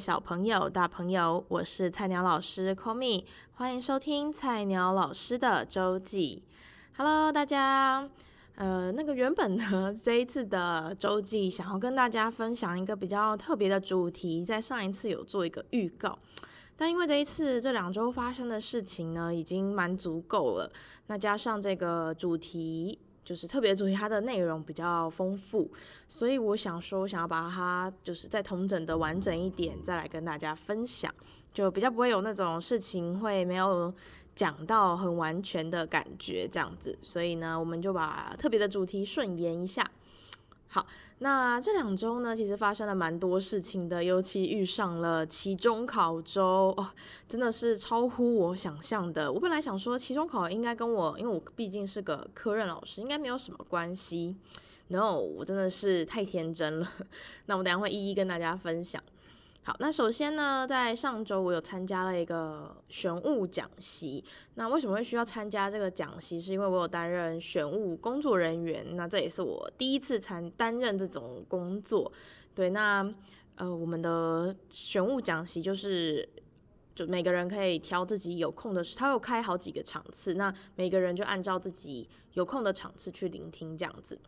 小朋友、大朋友，我是菜鸟老师 Komi，欢迎收听菜鸟老师的周记。Hello，大家，呃，那个原本呢，这一次的周记想要跟大家分享一个比较特别的主题，在上一次有做一个预告，但因为这一次这两周发生的事情呢，已经蛮足够了，那加上这个主题。就是特别主题它的内容比较丰富，所以我想说，想要把它就是再同整的完整一点，再来跟大家分享，就比较不会有那种事情会没有讲到很完全的感觉这样子。所以呢，我们就把特别的主题顺延一下。好，那这两周呢，其实发生了蛮多事情的，尤其遇上了期中考周哦，真的是超乎我想象的。我本来想说期中考应该跟我，因为我毕竟是个科任老师，应该没有什么关系。No，我真的是太天真了。那我等下会一一跟大家分享。好，那首先呢，在上周我有参加了一个选物讲习。那为什么会需要参加这个讲习？是因为我有担任选物工作人员。那这也是我第一次参担任这种工作。对，那呃，我们的选物讲习就是，就每个人可以挑自己有空的时，他有开好几个场次，那每个人就按照自己有空的场次去聆听这样子。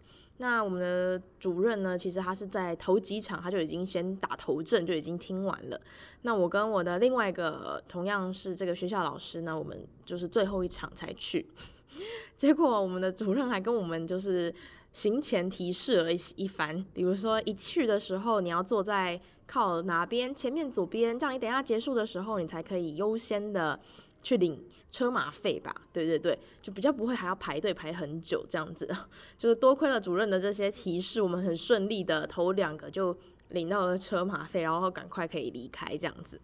那我们的主任呢，其实他是在头几场他就已经先打头阵，就已经听完了。那我跟我的另外一个同样是这个学校老师呢，我们就是最后一场才去。结果我们的主任还跟我们就是行前提示了一一番，比如说一去的时候你要坐在靠哪边，前面左边，这样你等下结束的时候你才可以优先的。去领车马费吧，对对对，就比较不会还要排队排很久这样子，就是多亏了主任的这些提示，我们很顺利的头两个就领到了车马费，然后赶快可以离开这样子。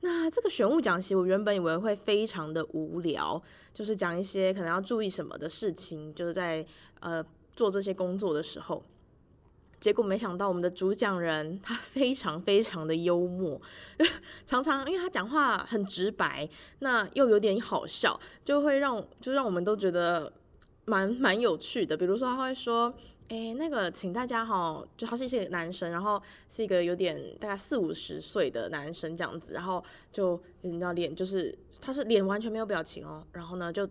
那这个选物讲习，我原本以为会非常的无聊，就是讲一些可能要注意什么的事情，就是在呃做这些工作的时候。结果没想到，我们的主讲人他 非常非常的幽默，常常因为他讲话很直白，那又有点好笑，就会让就让我们都觉得蛮蛮有趣的。比如说他会说：“诶，那个请大家哈，就他是一个男生，然后是一个有点大概四五十岁的男生这样子，然后就你知道脸就是他是脸完全没有表情哦，然后呢就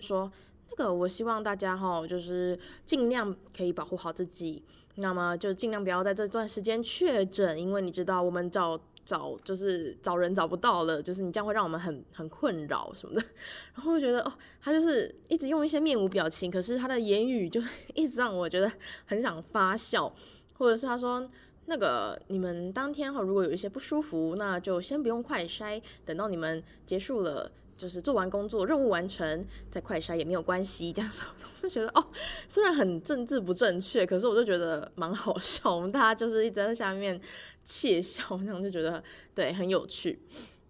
说那个我希望大家哈就是尽量可以保护好自己。”那么就尽量不要在这段时间确诊，因为你知道我们找找就是找人找不到了，就是你这样会让我们很很困扰什么的。然后我觉得哦，他就是一直用一些面无表情，可是他的言语就 一直让我觉得很想发笑。或者是他说那个你们当天哈如果有一些不舒服，那就先不用快筛，等到你们结束了。就是做完工作，任务完成，再快筛也没有关系。这样说，我就觉得哦，虽然很政治不正确，可是我就觉得蛮好笑。我们大家就是一直在下面窃笑，这样就觉得对很有趣。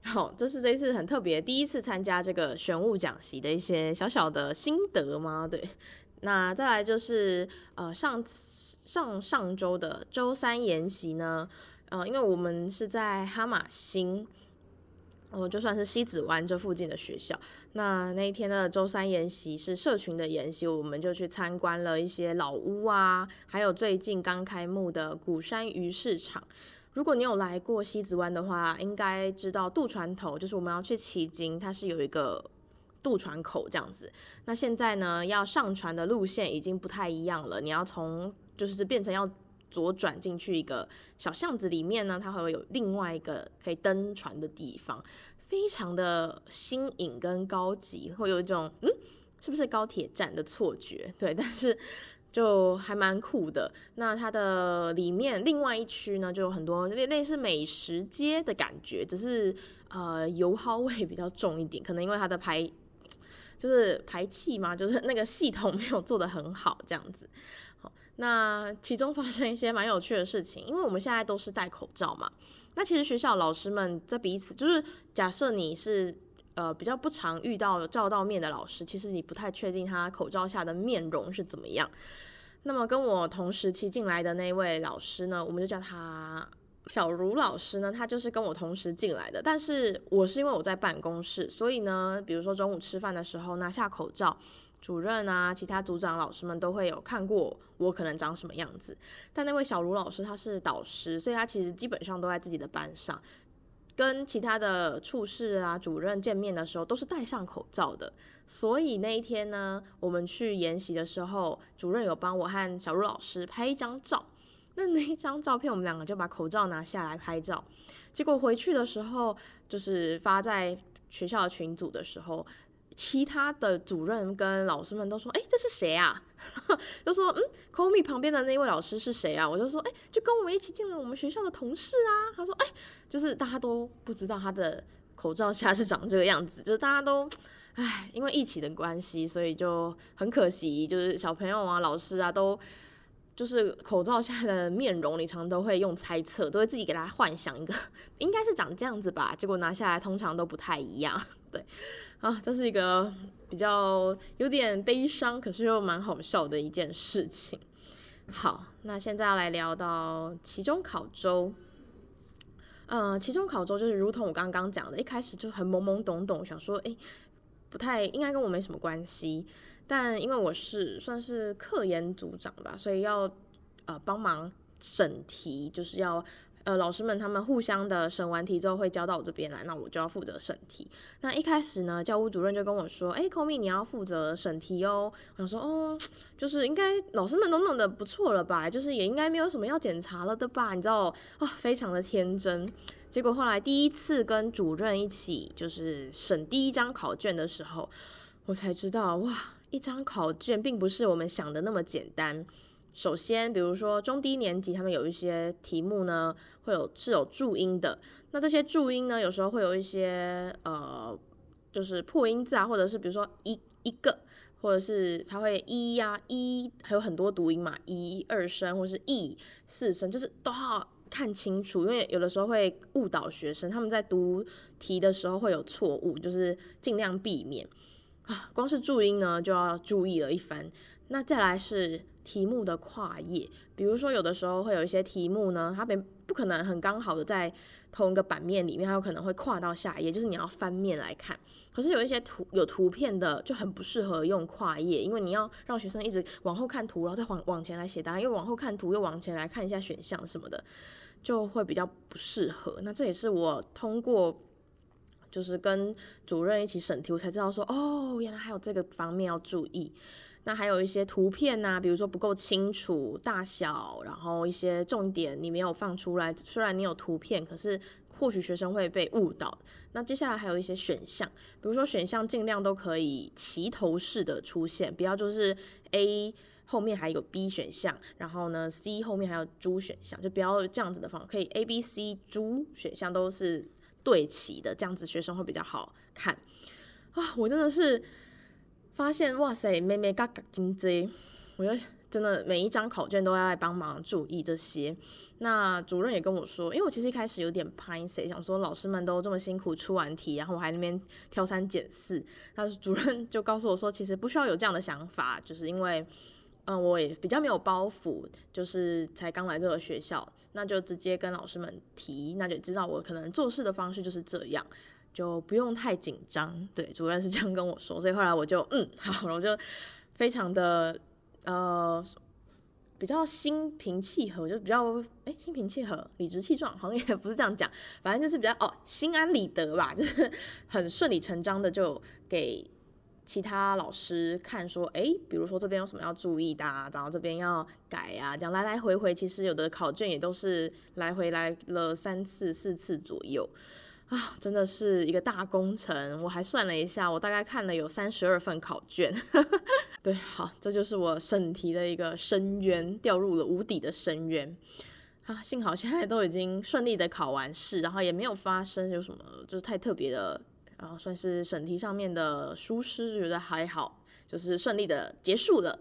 好，这是这一次很特别，第一次参加这个选务讲习的一些小小的心得吗？对，那再来就是呃上上上周的周三研习呢，呃，因为我们是在哈马星。哦，就算是西子湾这附近的学校，那那一天的周三研习是社群的研习，我们就去参观了一些老屋啊，还有最近刚开幕的鼓山鱼市场。如果你有来过西子湾的话，应该知道渡船头，就是我们要去旗津，它是有一个渡船口这样子。那现在呢，要上船的路线已经不太一样了，你要从就是变成要。左转进去一个小巷子里面呢，它会有另外一个可以登船的地方，非常的新颖跟高级，会有一种嗯，是不是高铁站的错觉？对，但是就还蛮酷的。那它的里面另外一区呢，就有很多类类似美食街的感觉，只是呃油耗味比较重一点，可能因为它的排就是排气嘛，就是那个系统没有做得很好，这样子。好那其中发生一些蛮有趣的事情，因为我们现在都是戴口罩嘛。那其实学校老师们在彼此，就是假设你是呃比较不常遇到照到面的老师，其实你不太确定他口罩下的面容是怎么样。那么跟我同时期进来的那位老师呢，我们就叫他小茹老师呢，他就是跟我同时进来的。但是我是因为我在办公室，所以呢，比如说中午吃饭的时候拿下口罩。主任啊，其他组长老师们都会有看过我可能长什么样子。但那位小卢老师他是导师，所以他其实基本上都在自己的班上，跟其他的处室啊主任见面的时候都是戴上口罩的。所以那一天呢，我们去研习的时候，主任有帮我和小卢老师拍一张照。那那一张照片，我们两个就把口罩拿下来拍照。结果回去的时候，就是发在学校的群组的时候，其他的主任跟老师们都说：“哎，这是谁啊？” 就说：“嗯，Komi 旁边的那位老师是谁啊？”我就说：“哎，就跟我们一起进了我们学校的同事啊。”他说：“哎，就是大家都不知道他的口罩下是长这个样子，就是大家都，哎，因为疫情的关系，所以就很可惜，就是小朋友啊、老师啊都。”就是口罩下的面容，你常常都会用猜测，都会自己给他幻想一个，应该是长这样子吧。结果拿下来，通常都不太一样。对，啊，这是一个比较有点悲伤，可是又蛮好笑的一件事情。好，那现在要来聊到期中考周。呃，期中考周就是如同我刚刚讲的，一开始就很懵懵懂懂，想说，诶，不太应该跟我没什么关系。但因为我是算是课研组长吧，所以要呃帮忙审题，就是要呃老师们他们互相的审完题之后会交到我这边来，那我就要负责审题。那一开始呢，教务主任就跟我说：“哎，Komi 你要负责审题哦。”我想说：“哦，就是应该老师们都弄得不错了吧？就是也应该没有什么要检查了的吧？你知道哦，非常的天真。结果后来第一次跟主任一起就是审第一张考卷的时候，我才知道哇。一张考卷并不是我们想的那么简单。首先，比如说中低年级，他们有一些题目呢，会有是有注音的。那这些注音呢，有时候会有一些呃，就是破音字啊，或者是比如说一一个，或者是它会一呀一，还有很多读音嘛，一二声或是一四声，就是都要看清楚，因为有的时候会误导学生，他们在读题的时候会有错误，就是尽量避免。啊，光是注音呢就要注意了一番。那再来是题目的跨页，比如说有的时候会有一些题目呢，它没不可能很刚好的在同一个版面里面，它有可能会跨到下一页，就是你要翻面来看。可是有一些图有图片的就很不适合用跨页，因为你要让学生一直往后看图，然后再往往前来写答案，又往后看图又往前来看一下选项什么的，就会比较不适合。那这也是我通过。就是跟主任一起审题，我才知道说，哦，原来还有这个方面要注意。那还有一些图片呐、比如说不够清楚大小，然后一些重点你没有放出来。虽然你有图片，可是或许学生会被误导。那接下来还有一些选项，比如说选项尽量都可以齐头式的出现，不要就是 A 后面还有 B 选项，然后呢 C 后面还有猪选项，就不要这样子的方法，可以 A、B、C 猪选项都是。对齐的这样子，学生会比较好看啊！我真的是发现哇塞，妹妹嘎嘎金贼，我就真的每一张考卷都要来帮忙注意这些。那主任也跟我说，因为我其实一开始有点拍谁，想说老师们都这么辛苦出完题，然后我还那边挑三拣四。那主任就告诉我说，其实不需要有这样的想法，就是因为。嗯，我也比较没有包袱，就是才刚来这个学校，那就直接跟老师们提，那就知道我可能做事的方式就是这样，就不用太紧张。对，主任是这样跟我说，所以后来我就嗯好，我就非常的呃比较心平气和，就比较哎心平气和、理直气壮，好像也不是这样讲，反正就是比较哦心安理得吧，就是很顺理成章的就给。其他老师看说，哎，比如说这边有什么要注意的啊，然后这边要改啊，这样来来回回，其实有的考卷也都是来回来了三次、四次左右啊，真的是一个大工程。我还算了一下，我大概看了有三十二份考卷。对，好，这就是我审题的一个深渊，掉入了无底的深渊啊。幸好现在都已经顺利的考完试，然后也没有发生有什么就是太特别的。然后算是审题上面的疏失，觉得还好，就是顺利的结束了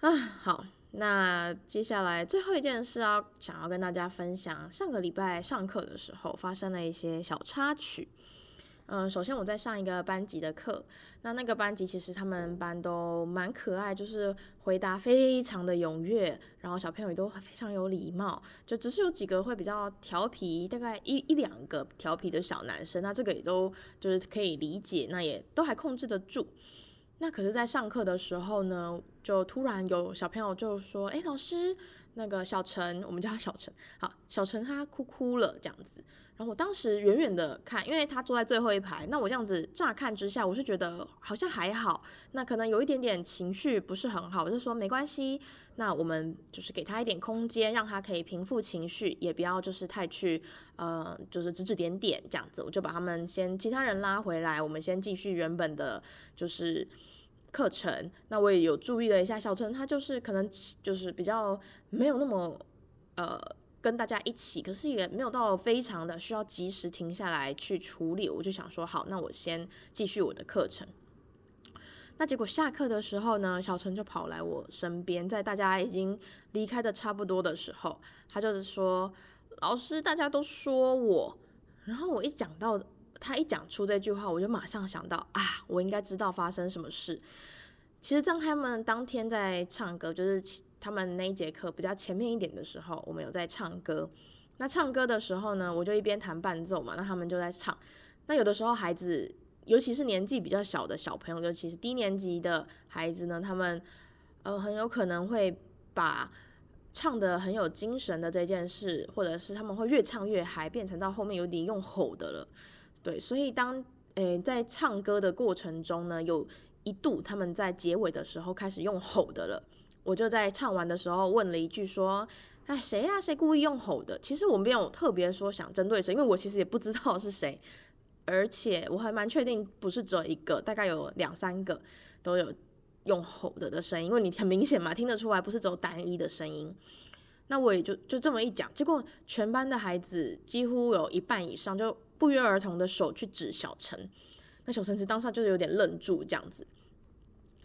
啊。好，那接下来最后一件事要想要跟大家分享，上个礼拜上课的时候发生了一些小插曲。嗯，首先我在上一个班级的课，那那个班级其实他们班都蛮可爱，就是回答非常的踊跃，然后小朋友也都非常有礼貌，就只是有几个会比较调皮，大概一一两个调皮的小男生，那这个也都就是可以理解，那也都还控制得住。那可是，在上课的时候呢，就突然有小朋友就说：“哎，老师，那个小陈，我们叫他小陈，好，小陈他哭哭了，这样子。”然后我当时远远的看，因为他坐在最后一排，那我这样子乍看之下，我是觉得好像还好，那可能有一点点情绪不是很好，我就说没关系，那我们就是给他一点空间，让他可以平复情绪，也不要就是太去呃，就是指指点点这样子，我就把他们先其他人拉回来，我们先继续原本的，就是课程。那我也有注意了一下，小陈他就是可能就是比较没有那么呃。跟大家一起，可是也没有到非常的需要及时停下来去处理。我就想说，好，那我先继续我的课程。那结果下课的时候呢，小陈就跑来我身边，在大家已经离开的差不多的时候，他就是说：“老师，大家都说我。”然后我一讲到他一讲出这句话，我就马上想到啊，我应该知道发生什么事。其实当他们当天在唱歌，就是。他们那一节课比较前面一点的时候，我们有在唱歌。那唱歌的时候呢，我就一边弹伴奏嘛，那他们就在唱。那有的时候孩子，尤其是年纪比较小的小朋友，尤其是低年级的孩子呢，他们呃很有可能会把唱得很有精神的这件事，或者是他们会越唱越嗨，变成到后面有点用吼的了。对，所以当诶、在唱歌的过程中呢，有一度他们在结尾的时候开始用吼的了。我就在唱完的时候问了一句说：“哎，谁呀？谁故意用吼的？”其实我没有特别说想针对谁，因为我其实也不知道是谁，而且我还蛮确定不是只有一个，大概有两三个都有用吼的的声音，因为你很明显嘛，听得出来不是只有单一的声音。那我也就就这么一讲，结果全班的孩子几乎有一半以上就不约而同的手去指小陈，那小陈子当下就是有点愣住这样子。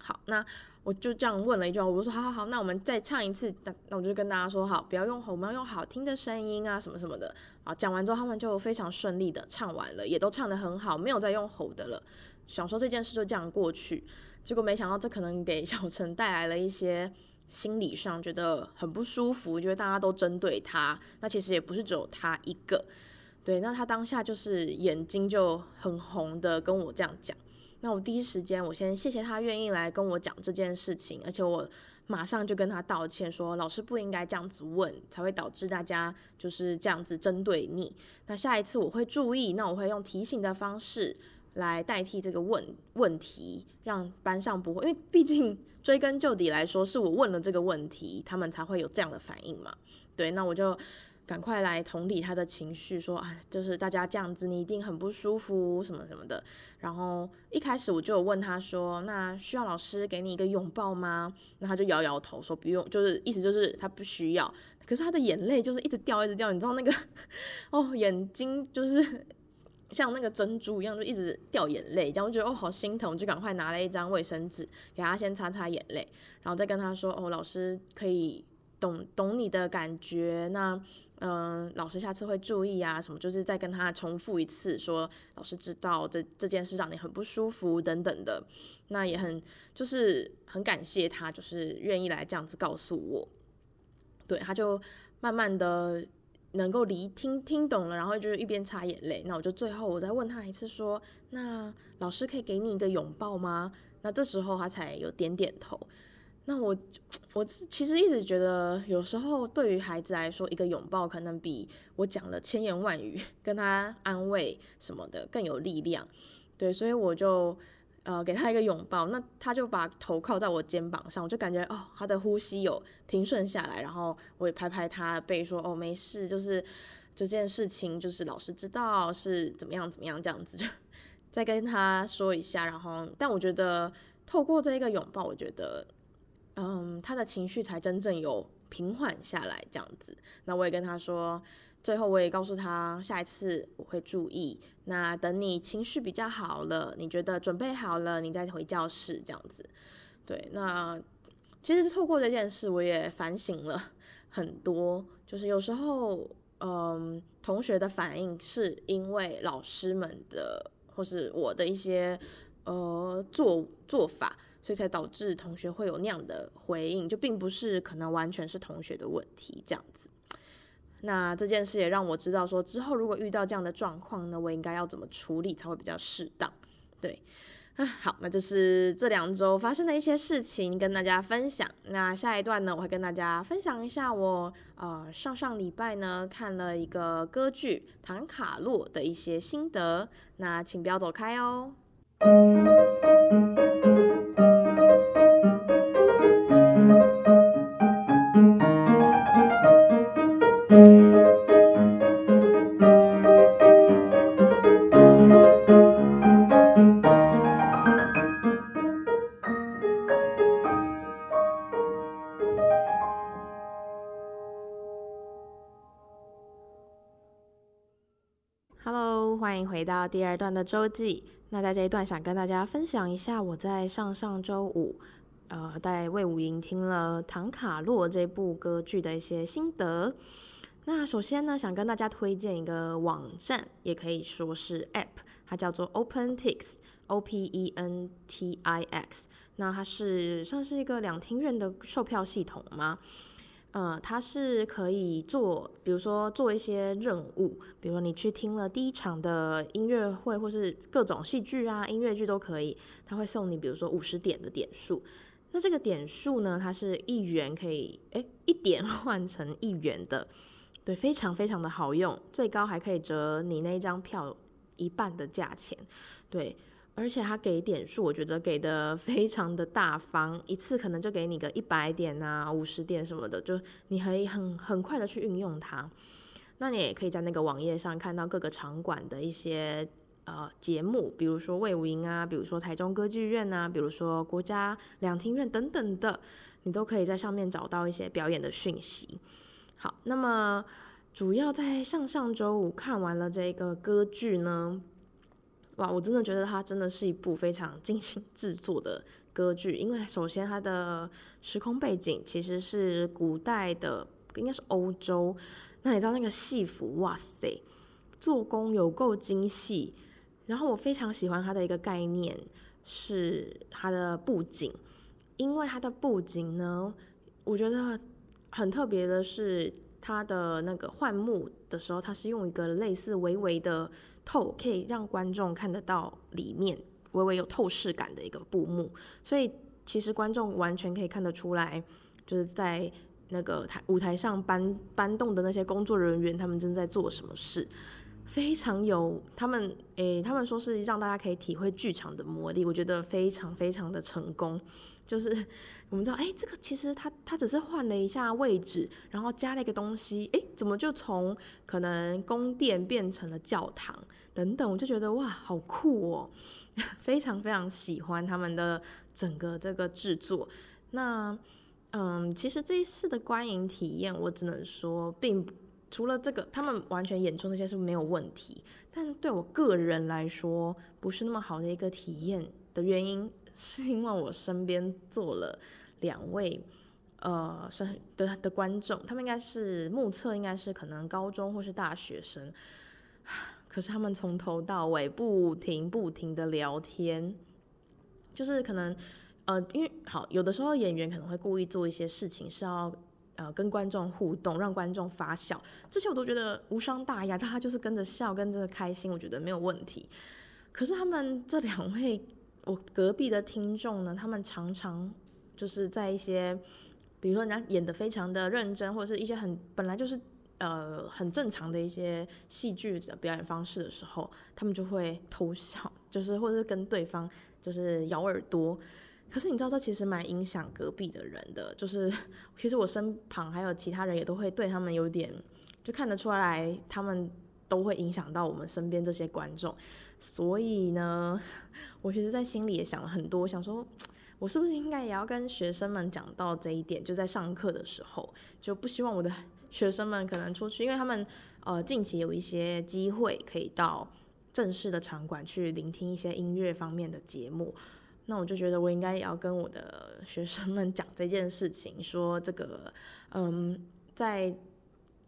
好，那。我就这样问了一句，我说好好好，那我们再唱一次。那那我就跟大家说好，不要用吼，我们要用好听的声音啊，什么什么的。啊，讲完之后他们就非常顺利的唱完了，也都唱得很好，没有再用吼的了。想说这件事就这样过去，结果没想到这可能给小陈带来了一些心理上觉得很不舒服，觉得大家都针对他。那其实也不是只有他一个，对。那他当下就是眼睛就很红的跟我这样讲。那我第一时间，我先谢谢他愿意来跟我讲这件事情，而且我马上就跟他道歉，说老师不应该这样子问，才会导致大家就是这样子针对你。那下一次我会注意，那我会用提醒的方式来代替这个问问题，让班上不会，因为毕竟 追根究底来说，是我问了这个问题，他们才会有这样的反应嘛。对，那我就。赶快来同理他的情绪，说啊，就是大家这样子，你一定很不舒服，什么什么的。然后一开始我就有问他说，那需要老师给你一个拥抱吗？那他就摇摇头说不用，就是意思就是他不需要。可是他的眼泪就是一直掉，一直掉，你知道那个 哦，眼睛就是 像那个珍珠一样，就一直掉眼泪，这样我觉得哦好心疼，就赶快拿了一张卫生纸给他先擦擦眼泪，然后再跟他说哦，老师可以懂懂你的感觉，那。嗯，老师下次会注意啊，什么就是再跟他重复一次，说老师知道这这件事让你很不舒服等等的，那也很就是很感谢他，就是愿意来这样子告诉我，对，他就慢慢的能够理听听懂了，然后就是一边擦眼泪，那我就最后我再问他一次说，那老师可以给你一个拥抱吗？那这时候他才有点点头。那我我其实一直觉得，有时候对于孩子来说，一个拥抱可能比我讲了千言万语 跟他安慰什么的更有力量。对，所以我就呃给他一个拥抱，那他就把头靠在我肩膀上，我就感觉哦，他的呼吸有平顺下来，然后我也拍拍他的背说哦没事，就是这件事情就是老师知道是怎么样怎么样这样子，就 再跟他说一下，然后但我觉得透过这一个拥抱，我觉得。嗯，他的情绪才真正有平缓下来，这样子。那我也跟他说，最后我也告诉他，下一次我会注意。那等你情绪比较好了，你觉得准备好了，你再回教室，这样子。对，那其实透过这件事，我也反省了很多。就是有时候，嗯，同学的反应是因为老师们的，或是我的一些呃做做法。所以才导致同学会有那样的回应，就并不是可能完全是同学的问题这样子。那这件事也让我知道说，之后如果遇到这样的状况呢，我应该要怎么处理才会比较适当。对，啊，好，那就是这两周发生的一些事情跟大家分享。那下一段呢，我会跟大家分享一下我呃上上礼拜呢看了一个歌剧《唐卡洛》的一些心得。那请不要走开哦。到第二段的周记。那在这一段，想跟大家分享一下我在上上周五，呃，在魏武营听了《唐卡洛》这部歌剧的一些心得。那首先呢，想跟大家推荐一个网站，也可以说是 App，它叫做 OpenTix，O P E N T I X。那它是算是一个两厅院的售票系统吗？呃，它是可以做，比如说做一些任务，比如说你去听了第一场的音乐会，或是各种戏剧啊、音乐剧都可以，它会送你，比如说五十点的点数。那这个点数呢，它是一元可以，诶，一点 换成一元的，对，非常非常的好用，最高还可以折你那一张票一半的价钱，对。而且他给点数，我觉得给的非常的大方，一次可能就给你个一百点啊、五十点什么的，就你可以很很快的去运用它。那你也可以在那个网页上看到各个场馆的一些呃节目，比如说魏武营啊，比如说台中歌剧院啊，比如说国家两厅院等等的，你都可以在上面找到一些表演的讯息。好，那么主要在上上周五看完了这个歌剧呢。哇，我真的觉得它真的是一部非常 精心制作的歌剧，因为首先它的时空背景其实是古代的，应该是欧洲。那你知道那个戏服，哇塞，做工有够精细。然后我非常喜欢它的一个概念是它的布景，因为它的布景呢，我觉得很特别的是它的那个换幕的时候，它是用一个类似微微的。透可以让观众看得到里面微微有透视感的一个布幕，所以其实观众完全可以看得出来，就是在那个台舞台上搬搬动的那些工作人员，他们正在做什么事，非常有他们诶、他们说是让大家可以体会剧场的魔力，我觉得非常非常的成功。就是 我们知道，哎、这个其实他他只是换了一下位置，然后加了一个东西，哎、怎么就从可能宫殿变成了教堂等等，我就觉得哇，好酷哦，非常非常喜欢他们的整个这个制作。那嗯，其实这一次的观影体验，我只能说，并不除了这个，他们完全演出那些是没有问题，但对我个人来说，不是那么好的一个体验的原因。是因为我身边坐了两位，呃，是的的观众，他们应该是目测应该是可能高中或是大学生，可是他们从头到尾不停不停的聊天，就是可能，呃，因为好有的时候演员可能会故意做一些事情是要呃跟观众互动，让观众发笑，这些我都觉得无伤大雅，他就是跟着笑，跟着开心，我觉得没有问题。可是他们这两位。我隔壁的听众呢，他们常常就是在一些，比如说人家演得非常的认真，或者是一些很本来就是呃很正常的一些戏剧的表演方式的时候，他们就会偷笑，就是或者是跟对方就是咬耳朵。可是你知道这其实蛮影响隔壁的人的，就是 其实我身旁还有其他人也都会对他们有点，就看得出来他们。都会影响到我们身边这些观众，所以呢，我其实，在心里也想了很多，想说，我是不是应该也要跟学生们讲到这一点？就在上课的时候，就不希望我的 学生们可能出去，因为他们呃近期有一些机会可以到正式的场馆去聆听一些音乐方面的节目，那我就觉得我应该也要跟我的学生们讲这件事情，说这个嗯，在。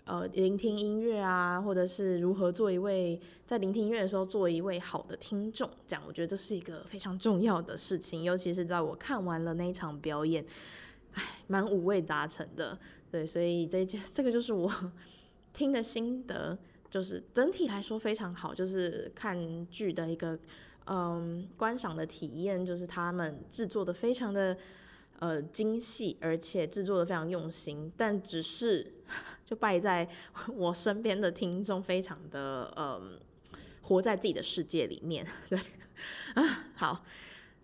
呃，聆听音乐啊，或者是如何做一位在聆听音乐的时候做一位好的听众，这样我觉得这是一个非常重要的事情，尤其是在我看完了那一场表演，唉，蛮五味杂陈的，对，所以这件这个就是我 听的心得，就是整体来说非常好，就是看剧的一个嗯观赏的体验，就是他们制作的非常的呃精细，而且制作的非常用心，但只是 就败在我身边的听众非常的嗯活在自己的世界里面，对啊好。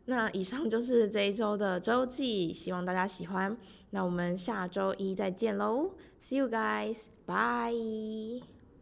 那以上就是这一周的周记，希望大家喜欢。那我们下周一再见喽，See you guys，bye。